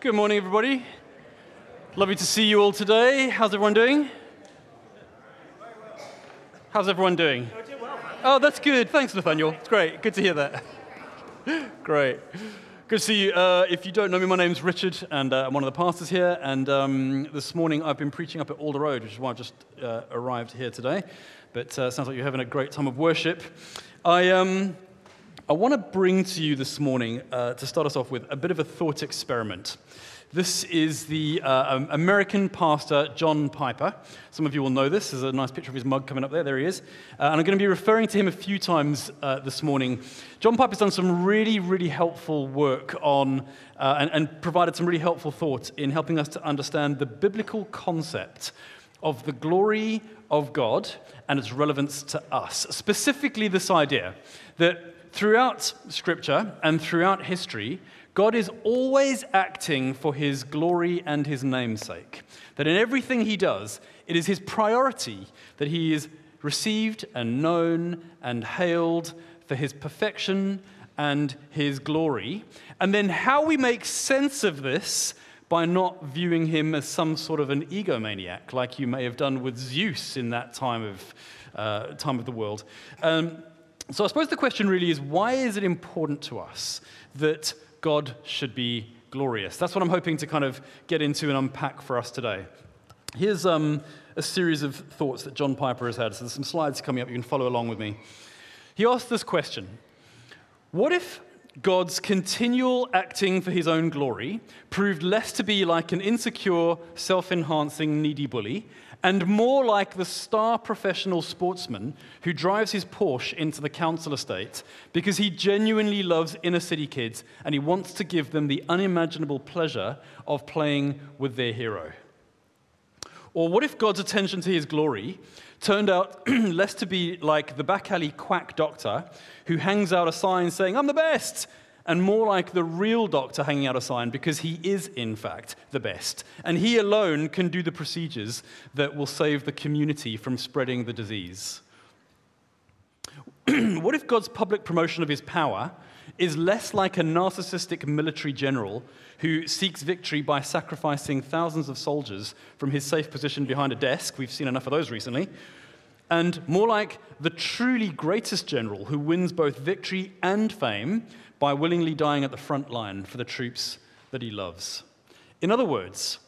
Good morning, everybody. Lovely to see you all today. How's everyone doing? How's everyone doing? Oh, that's good. Thanks, Nathaniel. It's great. Good to hear that. great. Good to see you. Uh, if you don't know me, my name's Richard, and uh, I'm one of the pastors here. And um, this morning I've been preaching up at Alder Road, which is why I've just uh, arrived here today. But uh, sounds like you're having a great time of worship. I, um, I want to bring to you this morning, uh, to start us off with, a bit of a thought experiment. This is the uh, um, American pastor John Piper. Some of you will know this. There's a nice picture of his mug coming up there. There he is. Uh, and I'm going to be referring to him a few times uh, this morning. John Piper's done some really, really helpful work on uh, and, and provided some really helpful thought in helping us to understand the biblical concept of the glory of God and its relevance to us. Specifically, this idea that throughout Scripture and throughout history, God is always acting for his glory and his namesake. That in everything he does, it is his priority that he is received and known and hailed for his perfection and his glory. And then how we make sense of this by not viewing him as some sort of an egomaniac, like you may have done with Zeus in that time of, uh, time of the world. Um, so I suppose the question really is why is it important to us that God should be glorious. That's what I'm hoping to kind of get into and unpack for us today. Here's um, a series of thoughts that John Piper has had. So there's some slides coming up. You can follow along with me. He asked this question What if God's continual acting for his own glory proved less to be like an insecure, self enhancing, needy bully and more like the star professional sportsman who drives his Porsche into the council estate because he genuinely loves inner city kids and he wants to give them the unimaginable pleasure of playing with their hero. Or what if God's attention to his glory turned out less to be like the back alley quack doctor who hangs out a sign saying, I'm the best, and more like the real doctor hanging out a sign because he is, in fact, the best. And he alone can do the procedures that will save the community from spreading the disease. what if God's public promotion of his power is less like a narcissistic military general who seeks victory by sacrificing thousands of soldiers from his safe position behind a desk? We've seen enough of those recently. And more like the truly greatest general who wins both victory and fame by willingly dying at the front line for the troops that he loves. In other words,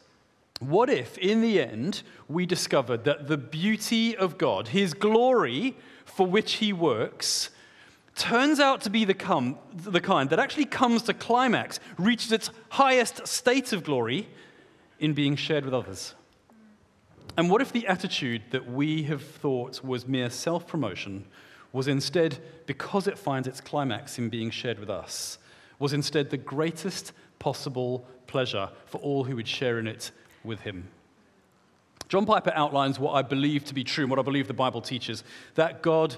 what if in the end we discovered that the beauty of God, his glory for which he works, turns out to be the, the kind that actually comes to climax, reaches its highest state of glory in being shared with others? And what if the attitude that we have thought was mere self promotion was instead, because it finds its climax in being shared with us, was instead the greatest possible pleasure for all who would share in it with him. John Piper outlines what I believe to be true and what I believe the Bible teaches that God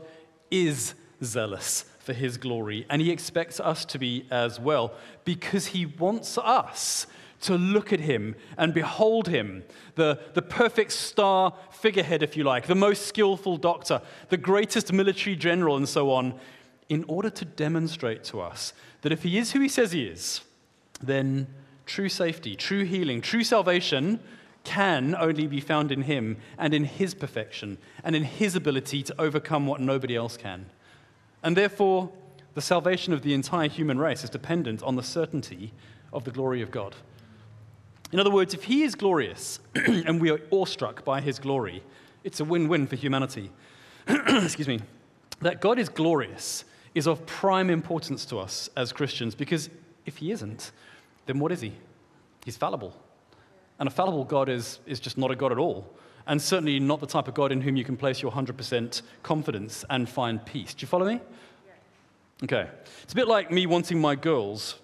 is zealous for his glory, and he expects us to be as well, because he wants us to look at him and behold him, the, the perfect star figurehead, if you like, the most skillful doctor, the greatest military general, and so on, in order to demonstrate to us that if he is who he says he is, then true safety, true healing, true salvation can only be found in him and in his perfection and in his ability to overcome what nobody else can. And therefore, the salvation of the entire human race is dependent on the certainty of the glory of God. In other words, if he is glorious and we are awestruck by his glory, it's a win win for humanity. Excuse me. That God is glorious is of prime importance to us as Christians because if he isn't, then what is he? He's fallible. And a fallible God is, is just not a God at all. And certainly not the type of God in whom you can place your 100% confidence and find peace. Do you follow me? Okay. It's a bit like me wanting my girls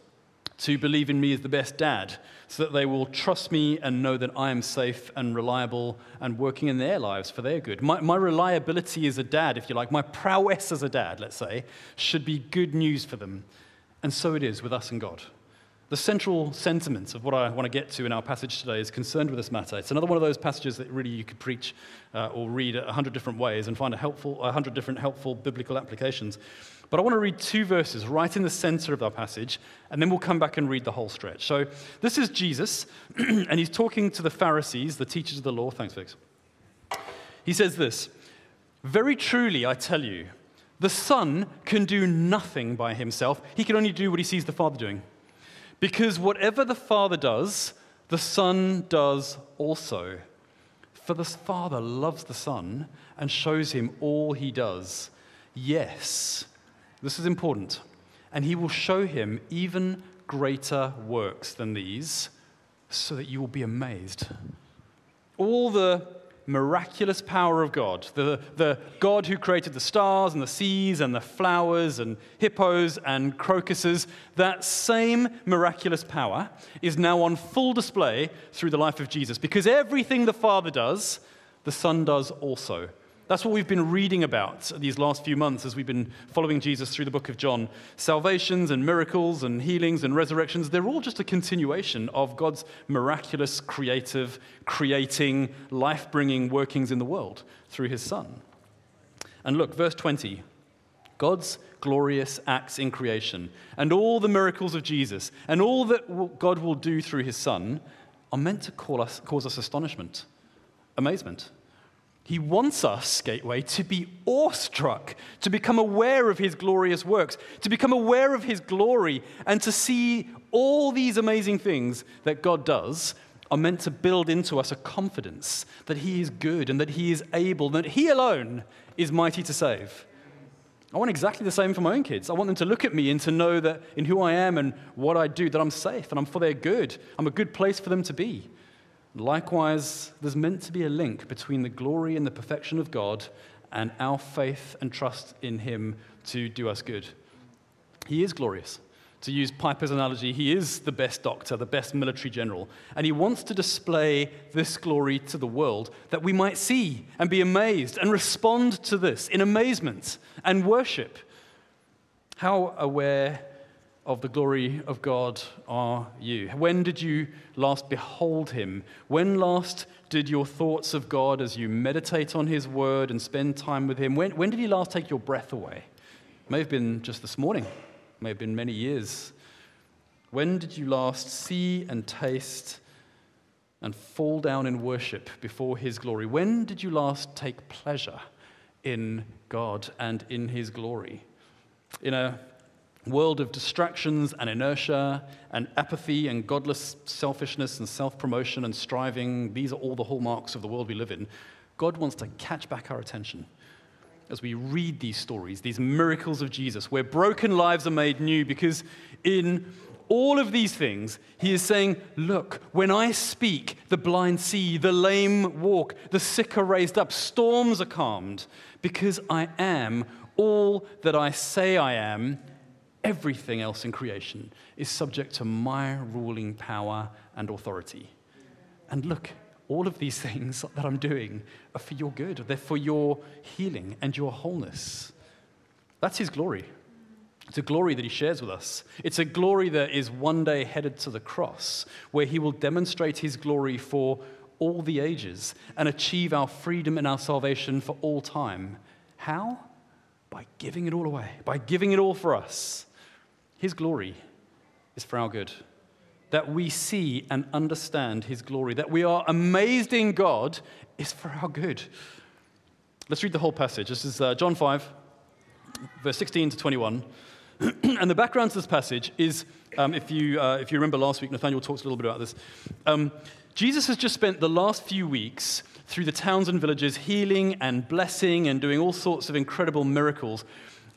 to believe in me as the best dad so that they will trust me and know that I am safe and reliable and working in their lives for their good. My, my reliability as a dad, if you like, my prowess as a dad, let's say, should be good news for them. And so it is with us and God. The central sentiment of what I want to get to in our passage today is concerned with this matter. It's another one of those passages that really you could preach uh, or read a hundred different ways and find a helpful, hundred different helpful biblical applications. But I want to read two verses right in the center of our passage, and then we'll come back and read the whole stretch. So this is Jesus, and he's talking to the Pharisees, the teachers of the law. Thanks, Vix. He says this Very truly, I tell you, the Son can do nothing by himself. He can only do what he sees the Father doing. Because whatever the Father does, the Son does also. For the Father loves the Son and shows him all he does. Yes, this is important. And he will show him even greater works than these, so that you will be amazed. All the miraculous power of God, the, the God who created the stars and the seas and the flowers and hippos and crocuses, that same miraculous power is now on full display through the life of Jesus. Because everything the Father does, the Son does also. That's what we've been reading about these last few months as we've been following Jesus through the book of John. Salvations and miracles and healings and resurrections, they're all just a continuation of God's miraculous, creative, creating, life bringing workings in the world through his Son. And look, verse 20 God's glorious acts in creation and all the miracles of Jesus and all that God will do through his Son are meant to us, cause us astonishment, amazement he wants us, Gateway, to be awestruck, to become aware of his glorious works, to become aware of his glory, and to see all these amazing things that God does are meant to build into us a confidence that he is good and that he is able, that he alone is mighty to save. I want exactly the same for my own kids. I want them to look at me and to know that in who I am and what I do, that I'm safe and I'm for their good. I'm a good place for them to be. Likewise, there's meant to be a link between the glory and the perfection of God and our faith and trust in Him to do us good. He is glorious. To use Piper's analogy, he is the best doctor, the best military general, and he wants to display this glory to the world that we might see and be amazed and respond to this in amazement and worship. How aware of the glory of God are you? When did you last behold him? When last did your thoughts of God as you meditate on his word and spend time with him? When, when did he last take your breath away? May have been just this morning, may have been many years. When did you last see and taste and fall down in worship before his glory? When did you last take pleasure in God and in his glory? In a world of distractions and inertia and apathy and godless selfishness and self promotion and striving, these are all the hallmarks of the world we live in. God wants to catch back our attention as we read these stories, these miracles of Jesus, where broken lives are made new, because in all of these things, he is saying, Look, when I speak, the blind see, the lame walk, the sick are raised up, storms are calmed, because I am all that I say I am everything else in creation is subject to my ruling power and authority. And look, all of these things that I'm doing are for your good, they're for your healing and your wholeness. That's His glory. It's a glory that He shares with us. It's a glory that is one day headed to the cross, where He will demonstrate His glory for all the ages and achieve our freedom and our salvation for all time. How? By giving it all away, by giving it all for us. His glory is for our good. That we see and understand His glory, that we are amazed in God, is for our good. Let's read the whole passage. This is uh, John 5, verse 16 to 21. and the background to this passage is, um, if, you, uh, if you remember last week, Nathaniel talks a little bit about this. Um, Jesus has just spent the last few weeks through the towns and villages healing and blessing and doing all sorts of incredible miracles.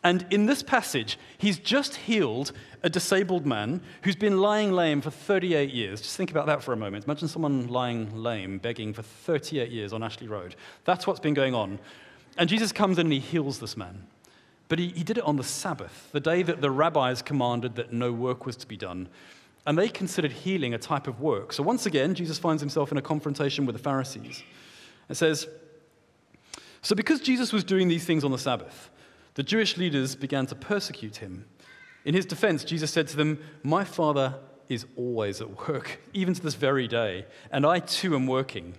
And in this passage, he's just healed a disabled man who's been lying lame for 38 years. Just think about that for a moment. Imagine someone lying lame, begging for 38 years on Ashley Road. That's what's been going on. And Jesus comes in and he heals this man. But he, he did it on the Sabbath, the day that the rabbis commanded that no work was to be done. And they considered healing a type of work. So once again, Jesus finds himself in a confrontation with the Pharisees. It says, So because Jesus was doing these things on the Sabbath, the Jewish leaders began to persecute him. In his defense, Jesus said to them, My Father is always at work, even to this very day. And I too am working.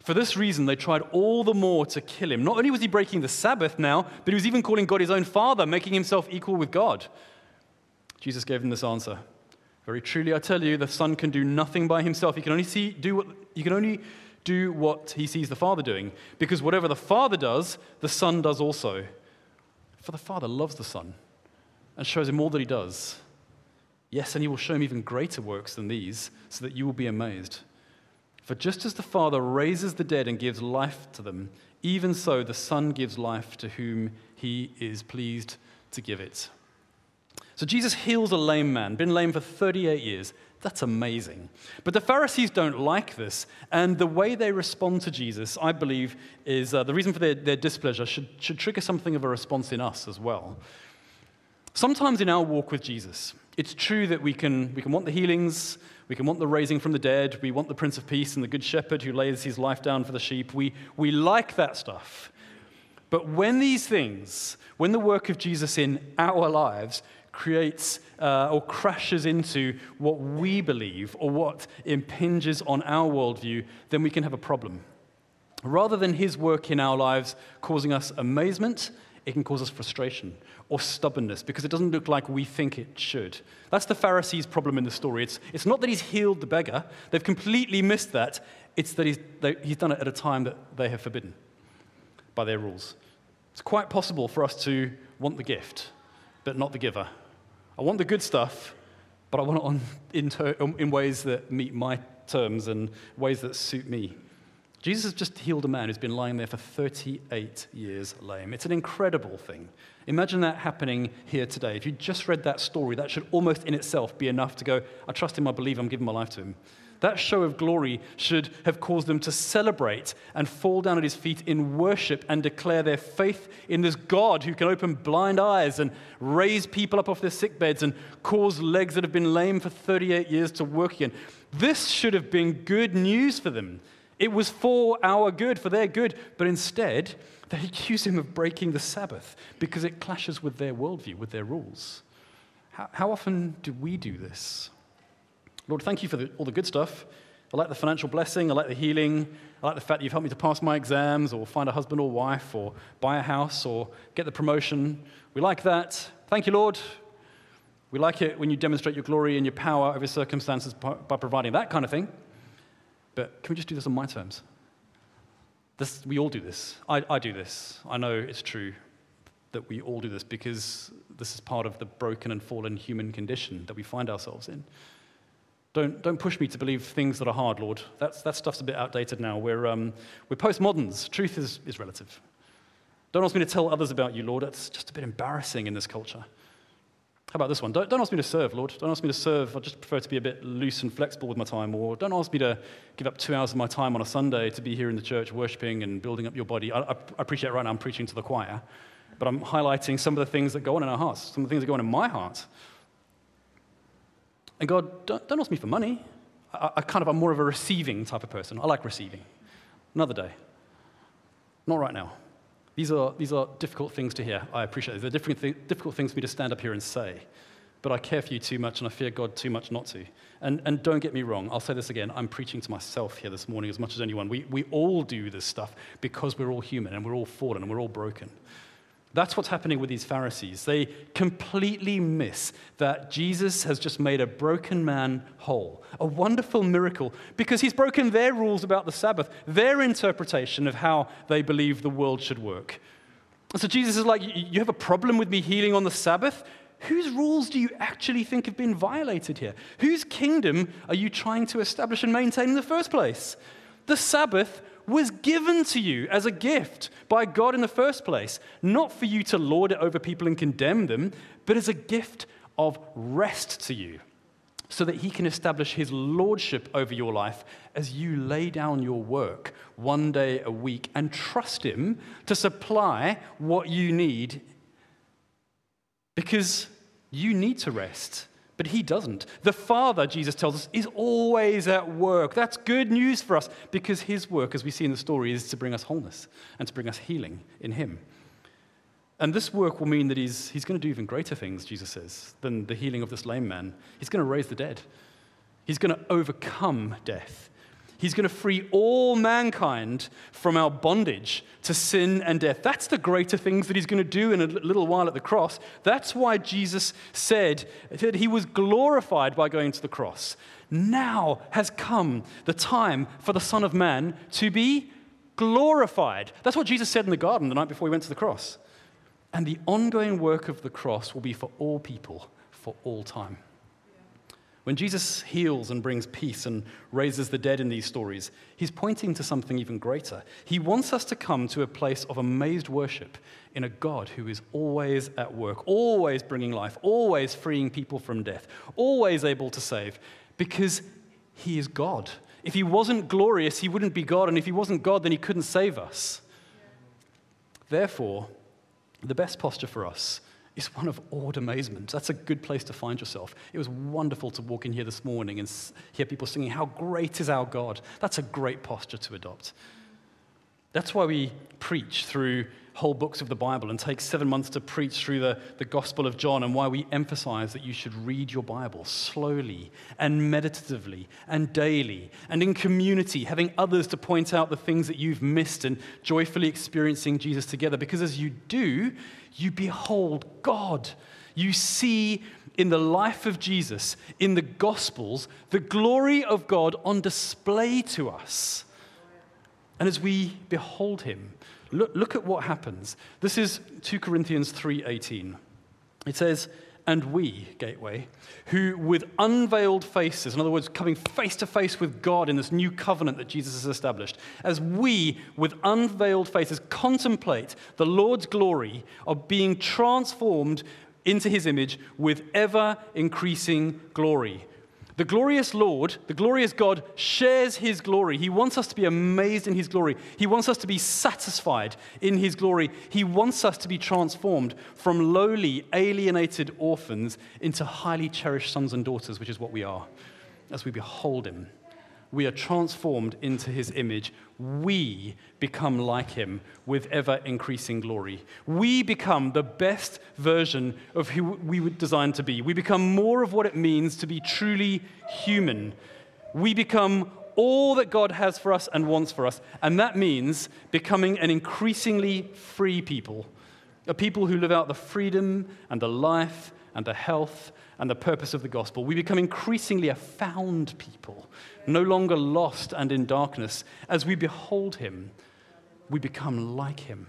For this reason, they tried all the more to kill him. Not only was he breaking the Sabbath now, but he was even calling God his own father, making himself equal with God. Jesus gave them this answer Very truly, I tell you, the Son can do nothing by himself. He can only, see, do, what, he can only do what he sees the Father doing, because whatever the Father does, the Son does also. For the Father loves the Son and shows him all that he does. Yes, and he will show him even greater works than these, so that you will be amazed. For just as the Father raises the dead and gives life to them, even so the Son gives life to whom he is pleased to give it. So Jesus heals a lame man, been lame for 38 years. That's amazing. But the Pharisees don't like this, and the way they respond to Jesus, I believe, is uh, the reason for their, their displeasure should, should trigger something of a response in us as well. Sometimes in our walk with Jesus, it's true that we can, we can want the healings, we can want the raising from the dead. We want the Prince of Peace and the Good Shepherd who lays his life down for the sheep. We, we like that stuff. But when these things, when the work of Jesus in our lives creates uh, or crashes into what we believe or what impinges on our worldview, then we can have a problem. Rather than his work in our lives causing us amazement, it can cause us frustration or stubbornness because it doesn't look like we think it should. That's the Pharisees' problem in the story. It's, it's not that he's healed the beggar, they've completely missed that. It's that he's, he's done it at a time that they have forbidden by their rules. It's quite possible for us to want the gift, but not the giver. I want the good stuff, but I want it on, in, ter- um, in ways that meet my terms and ways that suit me. Jesus has just healed a man who's been lying there for 38 years lame. It's an incredible thing. Imagine that happening here today. If you just read that story, that should almost in itself be enough to go, I trust him, I believe, I'm giving my life to him. That show of glory should have caused them to celebrate and fall down at his feet in worship and declare their faith in this God who can open blind eyes and raise people up off their sick beds and cause legs that have been lame for 38 years to work again. This should have been good news for them. It was for our good, for their good, but instead, they accuse him of breaking the Sabbath because it clashes with their worldview, with their rules. How, often do we do this? Lord, thank you for the, all the good stuff. I like the financial blessing, I like the healing, I like the fact that you've helped me to pass my exams or find a husband or wife or buy a house or get the promotion. We like that. Thank you, Lord. We like it when you demonstrate your glory and your power over circumstances by providing that kind of thing. But can we just do this on my terms? This, we all do this. I, I do this. I know it's true that we all do this because this is part of the broken and fallen human condition that we find ourselves in. Don't, don't push me to believe things that are hard, Lord. That's, that stuff's a bit outdated now. We're, um, we're postmoderns. Truth is, is relative. Don't ask me to tell others about you, Lord. That's just a bit embarrassing in this culture. How about this one? Don't, don't ask me to serve, Lord. Don't ask me to serve. I just prefer to be a bit loose and flexible with my time. Or don't ask me to give up two hours of my time on a Sunday to be here in the church worshiping and building up your body. I, I appreciate it right now I'm preaching to the choir, but I'm highlighting some of the things that go on in our hearts, some of the things that go on in my heart. And God, don't, don't ask me for money. I, I kind of, I'm more of a receiving type of person. I like receiving. Another day. Not right now. These are, these are difficult things to hear. I appreciate it. They're difficult, th- difficult things for me to stand up here and say. But I care for you too much and I fear God too much not to. And, and don't get me wrong, I'll say this again. I'm preaching to myself here this morning as much as anyone. We, we all do this stuff because we're all human and we're all fallen and we're all broken. That's what's happening with these Pharisees. They completely miss that Jesus has just made a broken man whole. A wonderful miracle because he's broken their rules about the Sabbath, their interpretation of how they believe the world should work. So Jesus is like, You have a problem with me healing on the Sabbath? Whose rules do you actually think have been violated here? Whose kingdom are you trying to establish and maintain in the first place? The Sabbath was given to you as a gift by God in the first place, not for you to lord it over people and condemn them, but as a gift of rest to you, so that He can establish His lordship over your life as you lay down your work one day a week and trust Him to supply what you need because you need to rest. But he doesn't. The Father, Jesus tells us, is always at work. That's good news for us because his work, as we see in the story, is to bring us wholeness and to bring us healing in him. And this work will mean that he's, he's going to do even greater things, Jesus says, than the healing of this lame man. He's going to raise the dead. He's going to overcome death. He's going to free all mankind from our bondage to sin and death. That's the greater things that he's going to do in a little while at the cross. That's why Jesus said that he was glorified by going to the cross. Now has come the time for the Son of Man to be glorified. That's what Jesus said in the garden the night before he went to the cross. And the ongoing work of the cross will be for all people for all time. When Jesus heals and brings peace and raises the dead in these stories, he's pointing to something even greater. He wants us to come to a place of amazed worship in a God who is always at work, always bringing life, always freeing people from death, always able to save, because he is God. If he wasn't glorious, he wouldn't be God, and if he wasn't God, then he couldn't save us. Therefore, the best posture for us is one of awed amazement. That's a good place to find yourself. It was wonderful to walk in here this morning and hear people singing, How great is our God! That's a great posture to adopt. That's why we preach through whole books of the Bible and take seven months to preach through the, the Gospel of John, and why we emphasize that you should read your Bible slowly and meditatively and daily and in community, having others to point out the things that you've missed and joyfully experiencing Jesus together. Because as you do, you behold God. You see in the life of Jesus, in the Gospels, the glory of God on display to us. And as we behold him, look, look at what happens. This is 2 Corinthians 3:18. It says, and we, Gateway, who with unveiled faces, in other words, coming face to face with God in this new covenant that Jesus has established, as we with unveiled faces contemplate the Lord's glory of being transformed into his image with ever increasing glory the glorious Lord, the glorious God, shares his glory. He wants us to be amazed in his glory. He wants us to be satisfied in his glory. He wants us to be transformed from lowly, alienated orphans into highly cherished sons and daughters, which is what we are, as we behold him we are transformed into his image. We become like him with ever increasing glory. We become the best version of who we were designed to be. We become more of what it means to be truly human. We become all that God has for us and wants for us. And that means becoming an increasingly free people, a people who live out the freedom and the life and the health and the purpose of the gospel. We become increasingly a found people, no longer lost and in darkness. As we behold him, we become like him.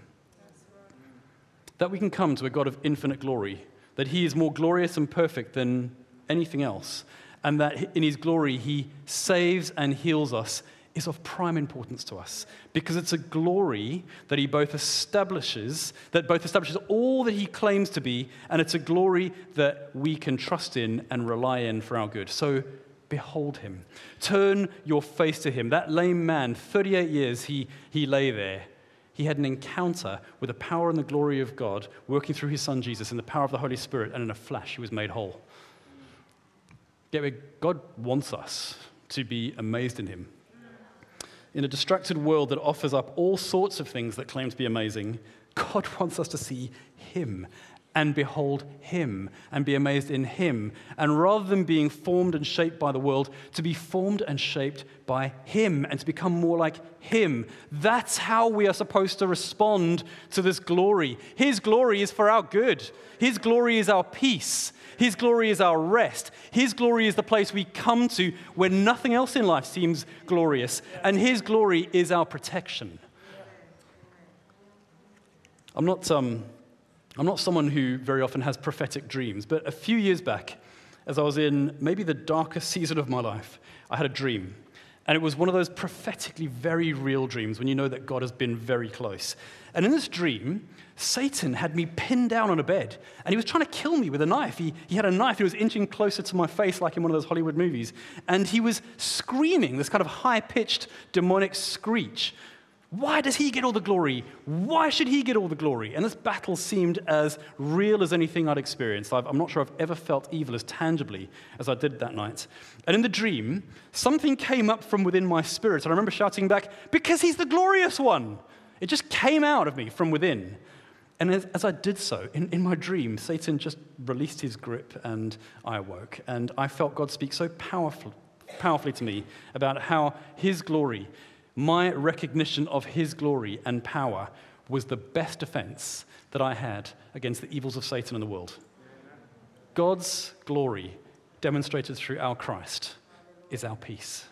That we can come to a God of infinite glory, that he is more glorious and perfect than anything else, and that in his glory he saves and heals us is of prime importance to us because it's a glory that he both establishes, that both establishes all that he claims to be, and it's a glory that we can trust in and rely in for our good. So behold him. Turn your face to him. That lame man, 38 years he, he lay there. He had an encounter with the power and the glory of God working through his son Jesus in the power of the Holy Spirit, and in a flash he was made whole. God wants us to be amazed in him in a distracted world that offers up all sorts of things that claim to be amazing, God wants us to see Him and behold Him and be amazed in Him. And rather than being formed and shaped by the world, to be formed and shaped by Him and to become more like Him. That's how we are supposed to respond to this glory. His glory is for our good, His glory is our peace. His glory is our rest. His glory is the place we come to when nothing else in life seems glorious. And His glory is our protection. I'm not, um, I'm not someone who very often has prophetic dreams, but a few years back, as I was in maybe the darkest season of my life, I had a dream. And it was one of those prophetically very real dreams when you know that God has been very close. And in this dream, Satan had me pinned down on a bed and he was trying to kill me with a knife. He, he had a knife, he was inching closer to my face, like in one of those Hollywood movies. And he was screaming this kind of high pitched demonic screech. Why does he get all the glory? Why should he get all the glory? And this battle seemed as real as anything I'd experienced. i am not sure I've ever felt evil as tangibly as I did that night. And in the dream, something came up from within my spirit. And I remember shouting back, Because he's the glorious one! It just came out of me from within. And as, as I did so, in, in my dream, Satan just released his grip and I awoke. And I felt God speak so powerful, powerfully to me about how his glory, my recognition of his glory and power, was the best defense that I had against the evils of Satan in the world. God's glory, demonstrated through our Christ, is our peace.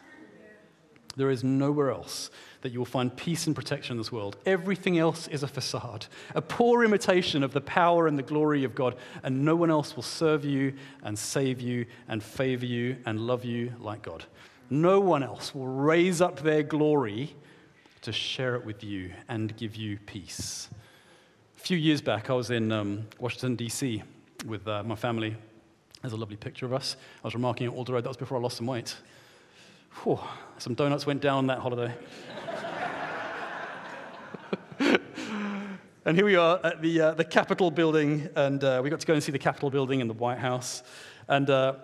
There is nowhere else that you will find peace and protection in this world. Everything else is a facade, a poor imitation of the power and the glory of God, and no one else will serve you and save you and favor you and love you like God. No one else will raise up their glory to share it with you and give you peace. A few years back, I was in um, Washington, D.C. with uh, my family. There's a lovely picture of us. I was remarking at Alder Road. That was before I lost some weight. Whew, some donuts went down that holiday. and here we are at the, uh, the Capitol building, and uh, we got to go and see the Capitol building and the White House. And uh,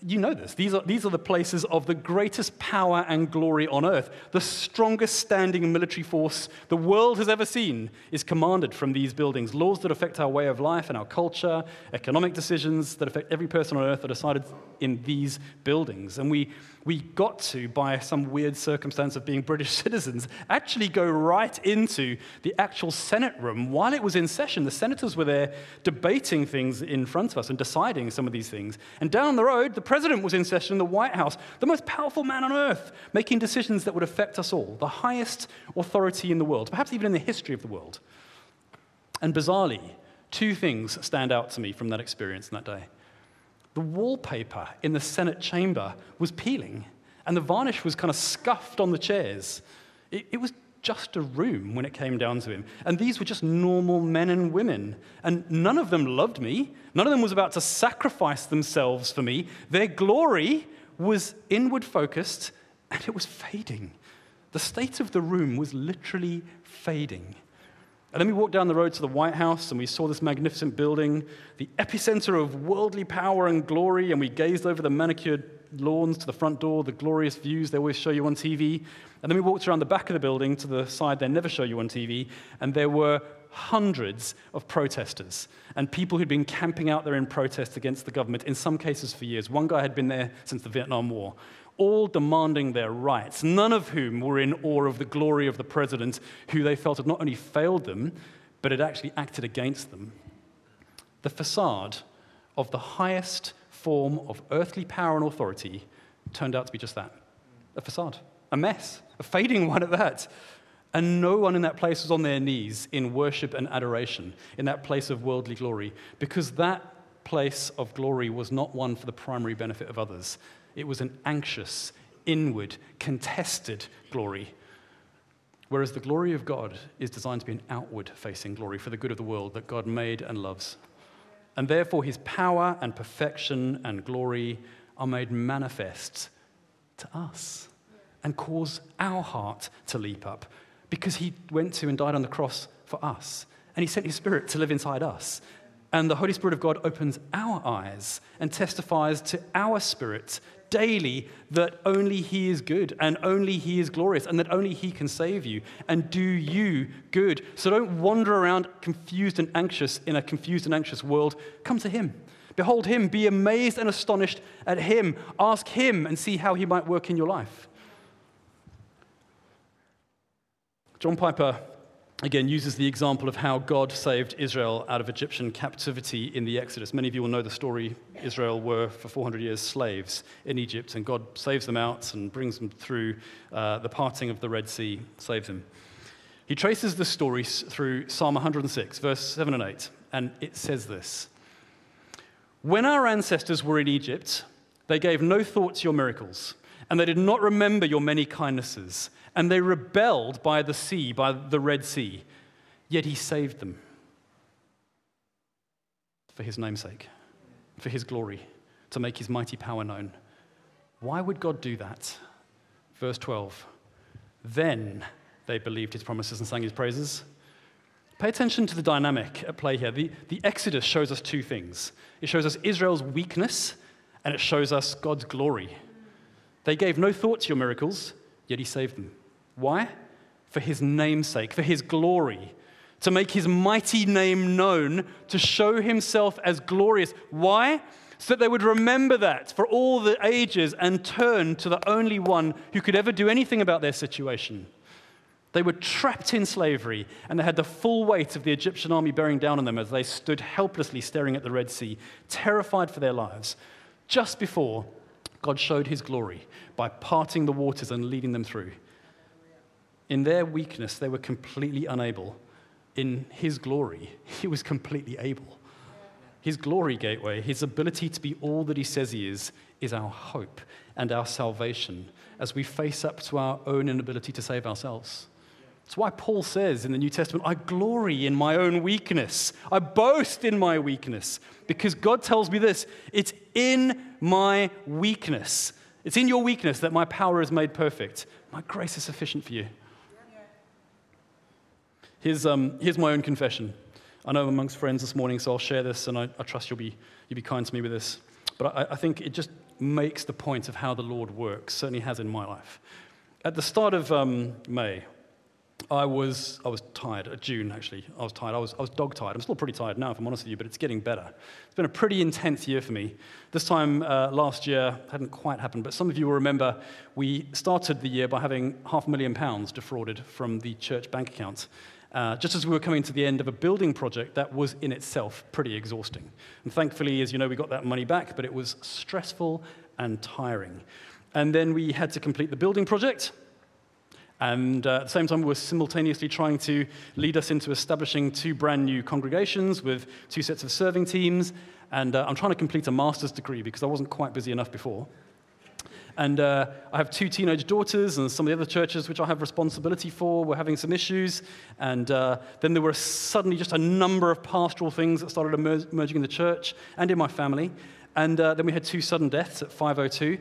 you know this. These are, these are the places of the greatest power and glory on earth. The strongest standing military force the world has ever seen is commanded from these buildings. Laws that affect our way of life and our culture, economic decisions that affect every person on earth are decided in these buildings. And we, we got to, by some weird circumstance of being British citizens, actually go right into the actual Senate room while it was in session. The senators were there debating things in front of us and deciding some of these things. And down the road, the president was in session in the White House, the most powerful man on earth, making decisions that would affect us all, the highest authority in the world, perhaps even in the history of the world. And bizarrely, two things stand out to me from that experience in that day. The wallpaper in the Senate chamber was peeling, and the varnish was kind of scuffed on the chairs. It, it was just a room when it came down to him. And these were just normal men and women. And none of them loved me. None of them was about to sacrifice themselves for me. Their glory was inward focused and it was fading. The state of the room was literally fading. And then we walked down the road to the White House and we saw this magnificent building, the epicenter of worldly power and glory, and we gazed over the manicured lawns to the front door, the glorious views they always show you on TV. And then we walked around the back of the building to the side they never show you on TV, and there were hundreds of protesters and people who'd been camping out there in protest against the government, in some cases for years. One guy had been there since the Vietnam War all demanding their rights, none of whom were in awe of the glory of the president, who they felt had not only failed them, but had actually acted against them. The facade of the highest form of earthly power and authority turned out to be just that a facade, a mess, a fading one at that. And no one in that place was on their knees in worship and adoration, in that place of worldly glory, because that place of glory was not one for the primary benefit of others. It was an anxious, inward, contested glory. Whereas the glory of God is designed to be an outward facing glory for the good of the world that God made and loves. And therefore, his power and perfection and glory are made manifest to us and cause our heart to leap up because he went to and died on the cross for us. And he sent his spirit to live inside us. And the Holy Spirit of God opens our eyes and testifies to our spirit daily that only He is good and only He is glorious and that only He can save you and do you good. So don't wander around confused and anxious in a confused and anxious world. Come to Him. Behold Him. Be amazed and astonished at Him. Ask Him and see how He might work in your life. John Piper again, uses the example of how God saved Israel out of Egyptian captivity in the Exodus. Many of you will know the story. Israel were for 400 years slaves in Egypt, and God saves them out and brings them through uh, the parting of the Red Sea, saves them. He traces the story through Psalm 106, verse 7 and 8, and it says this When our ancestors were in Egypt, they gave no thought to your miracles, and they did not remember your many kindnesses and they rebelled by the sea, by the Red Sea. Yet he saved them for his namesake, for his glory, to make his mighty power known. Why would God do that? Verse 12. Then they believed his promises and sang his praises. Pay attention to the dynamic at play here. The, the Exodus shows us two things it shows us Israel's weakness, and it shows us God's glory. They gave no thought to your miracles, yet he saved them. Why? For his namesake, for his glory, to make his mighty name known, to show himself as glorious. Why? so that they would remember that for all the ages and turn to the only one who could ever do anything about their situation. They were trapped in slavery, and they had the full weight of the Egyptian army bearing down on them as they stood helplessly staring at the Red Sea, terrified for their lives, just before God showed his glory by parting the waters and leading them through. In their weakness, they were completely unable. In his glory, he was completely able. His glory gateway, his ability to be all that he says he is, is our hope and our salvation as we face up to our own inability to save ourselves. It's why Paul says in the New Testament, I glory in my own weakness. I boast in my weakness. Because God tells me this it's in my weakness. It's in your weakness that my power is made perfect. My grace is sufficient for you. Here's, um, here's my own confession. I know I'm amongst friends this morning, so I'll share this, and I, I trust you'll be, you'll be kind to me with this. But I, I think it just makes the point of how the Lord works, certainly has in my life. At the start of um, May, I was, I was tired, uh, June actually. I was tired. I was, I was dog tired. I'm still pretty tired now, if I'm honest with you, but it's getting better. It's been a pretty intense year for me. This time uh, last year hadn't quite happened, but some of you will remember we started the year by having half a million pounds defrauded from the church bank account. Uh, just as we were coming to the end of a building project that was in itself pretty exhausting. And thankfully, as you know, we got that money back, but it was stressful and tiring. And then we had to complete the building project, and uh, at the same time, we were simultaneously trying to lead us into establishing two brand new congregations with two sets of serving teams. And uh, I'm trying to complete a master's degree because I wasn't quite busy enough before. And uh, I have two teenage daughters, and some of the other churches which I have responsibility for were having some issues. And uh, then there were suddenly just a number of pastoral things that started emerging in the church and in my family. And uh, then we had two sudden deaths at 502.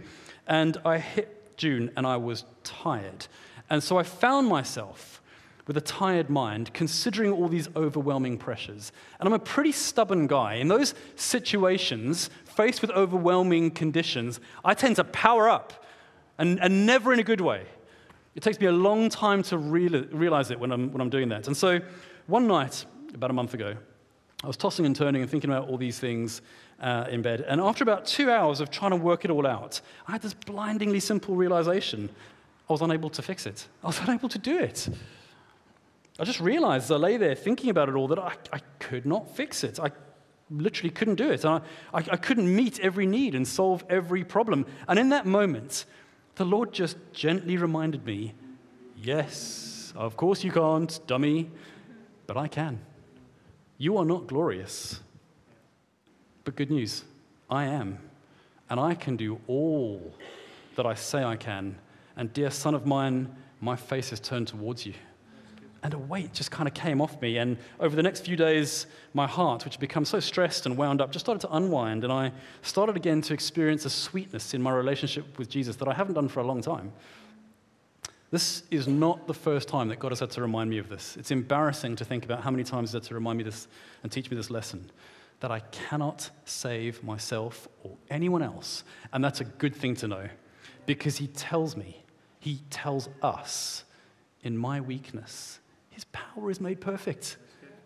And I hit June, and I was tired. And so I found myself with a tired mind, considering all these overwhelming pressures. And I'm a pretty stubborn guy. In those situations, faced with overwhelming conditions, I tend to power up, and, and never in a good way. It takes me a long time to real, realize it when I'm, when I'm doing that. And so one night, about a month ago, I was tossing and turning and thinking about all these things uh, in bed. And after about two hours of trying to work it all out, I had this blindingly simple realization I was unable to fix it. I was unable to do it. I just realized as I lay there thinking about it all that I, I could not fix it. I literally couldn't do it. I, I, I couldn't meet every need and solve every problem. And in that moment, the Lord just gently reminded me yes, of course you can't, dummy, but I can. You are not glorious. But good news, I am. And I can do all that I say I can and, dear son of mine, my face is turned towards you. And a weight just kind of came off me. And over the next few days, my heart, which had become so stressed and wound up, just started to unwind. And I started again to experience a sweetness in my relationship with Jesus that I haven't done for a long time. This is not the first time that God has had to remind me of this. It's embarrassing to think about how many times He's had to remind me this and teach me this lesson that I cannot save myself or anyone else. And that's a good thing to know because He tells me he tells us, in my weakness, his power is made perfect.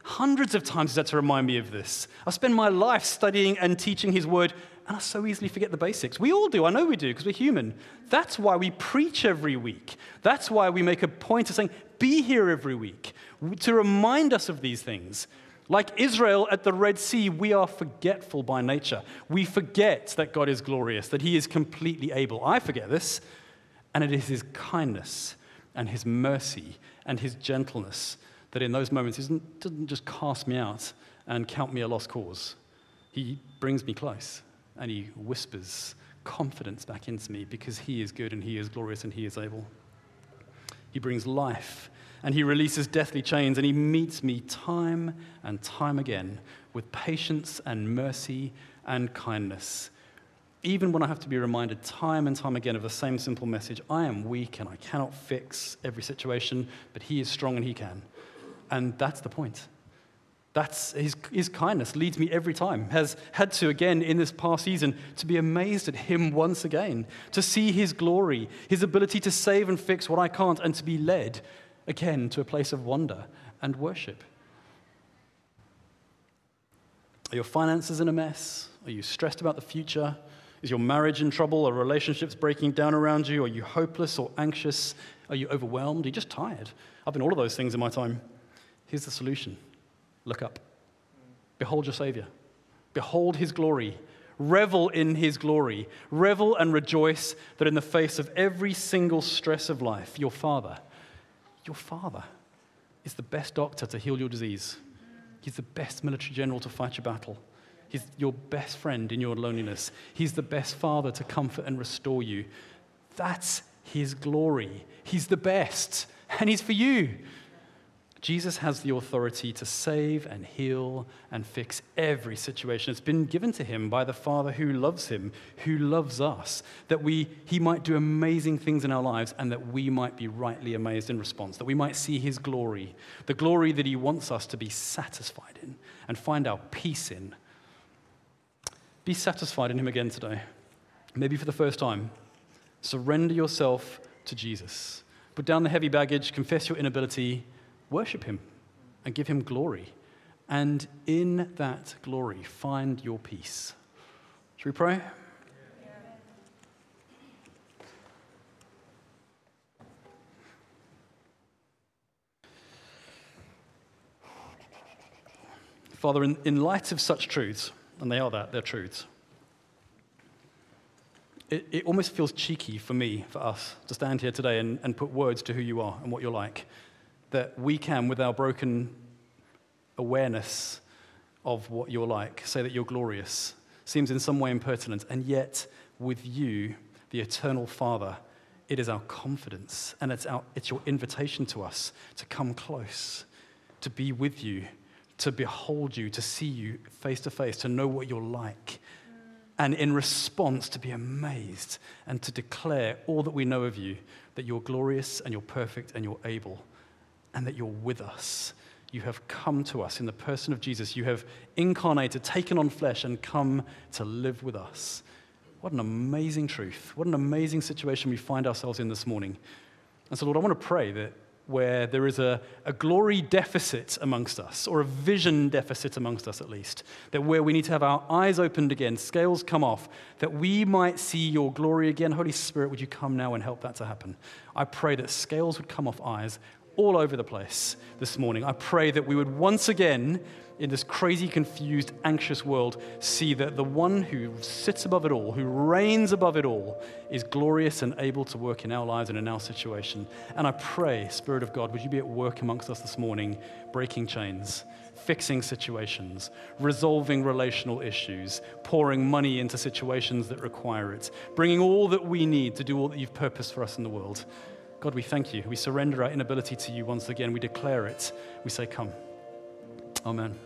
Hundreds of times he's had to remind me of this. I spend my life studying and teaching his word, and I so easily forget the basics. We all do. I know we do, because we're human. That's why we preach every week. That's why we make a point of saying, be here every week, to remind us of these things. Like Israel at the Red Sea, we are forgetful by nature. We forget that God is glorious, that he is completely able. I forget this. And it is his kindness and his mercy and his gentleness that in those moments he doesn't just cast me out and count me a lost cause. He brings me close and he whispers confidence back into me because he is good and he is glorious and he is able. He brings life and he releases deathly chains and he meets me time and time again with patience and mercy and kindness even when I have to be reminded time and time again of the same simple message I am weak and I cannot fix every situation, but He is strong and He can. And that's the point. That's his, his kindness leads me every time. Has had to again in this past season to be amazed at him once again, to see his glory, his ability to save and fix what I can't, and to be led again to a place of wonder and worship. Are your finances in a mess? Are you stressed about the future? Is your marriage in trouble? Are relationships breaking down around you? Are you hopeless or anxious? Are you overwhelmed? Are you just tired? I've been all of those things in my time. Here's the solution look up. Behold your Savior. Behold his glory. Revel in his glory. Revel and rejoice that in the face of every single stress of life, your Father, your Father is the best doctor to heal your disease. He's the best military general to fight your battle. He's your best friend in your loneliness. He's the best father to comfort and restore you. That's his glory. He's the best, and he's for you. Jesus has the authority to save and heal and fix every situation. It's been given to him by the Father who loves him, who loves us, that we, he might do amazing things in our lives and that we might be rightly amazed in response, that we might see his glory, the glory that he wants us to be satisfied in and find our peace in. Be satisfied in him again today, maybe for the first time. Surrender yourself to Jesus. Put down the heavy baggage, confess your inability worship Him and give Him glory. And in that glory, find your peace. Should we pray? Father, in, in light of such truths, and they are that, they're truths, it, it almost feels cheeky for me, for us, to stand here today and, and put words to who you are and what you're like that we can, with our broken awareness of what you're like, say that you're glorious. Seems in some way impertinent, and yet with you, the eternal Father, it is our confidence and it's, our, it's your invitation to us to come close, to be with you, to behold you, to see you face to face, to know what you're like. And in response, to be amazed and to declare all that we know of you that you're glorious and you're perfect and you're able and that you're with us. You have come to us in the person of Jesus. You have incarnated, taken on flesh, and come to live with us. What an amazing truth. What an amazing situation we find ourselves in this morning. And so, Lord, I want to pray that where there is a, a glory deficit amongst us, or a vision deficit amongst us at least, that where we need to have our eyes opened again, scales come off, that we might see your glory again. Holy Spirit, would you come now and help that to happen? I pray that scales would come off eyes, all over the place this morning. I pray that we would once again, in this crazy, confused, anxious world, see that the one who sits above it all, who reigns above it all, is glorious and able to work in our lives and in our situation. And I pray, Spirit of God, would you be at work amongst us this morning, breaking chains, fixing situations, resolving relational issues, pouring money into situations that require it, bringing all that we need to do all that you've purposed for us in the world. God, we thank you. We surrender our inability to you once again. We declare it. We say, Come. Amen.